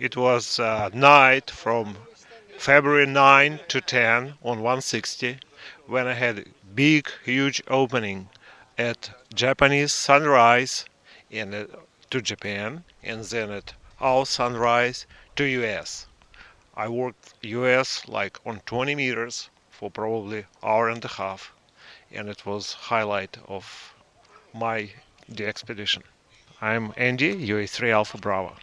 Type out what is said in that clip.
It was uh, night from February 9 to 10 on 160 when I had big, huge opening at Japanese sunrise in uh, to Japan and then at our sunrise to US. I worked US like on 20 meters for probably hour and a half and it was highlight of my the expedition. I'm Andy, UA3 Alpha Bravo.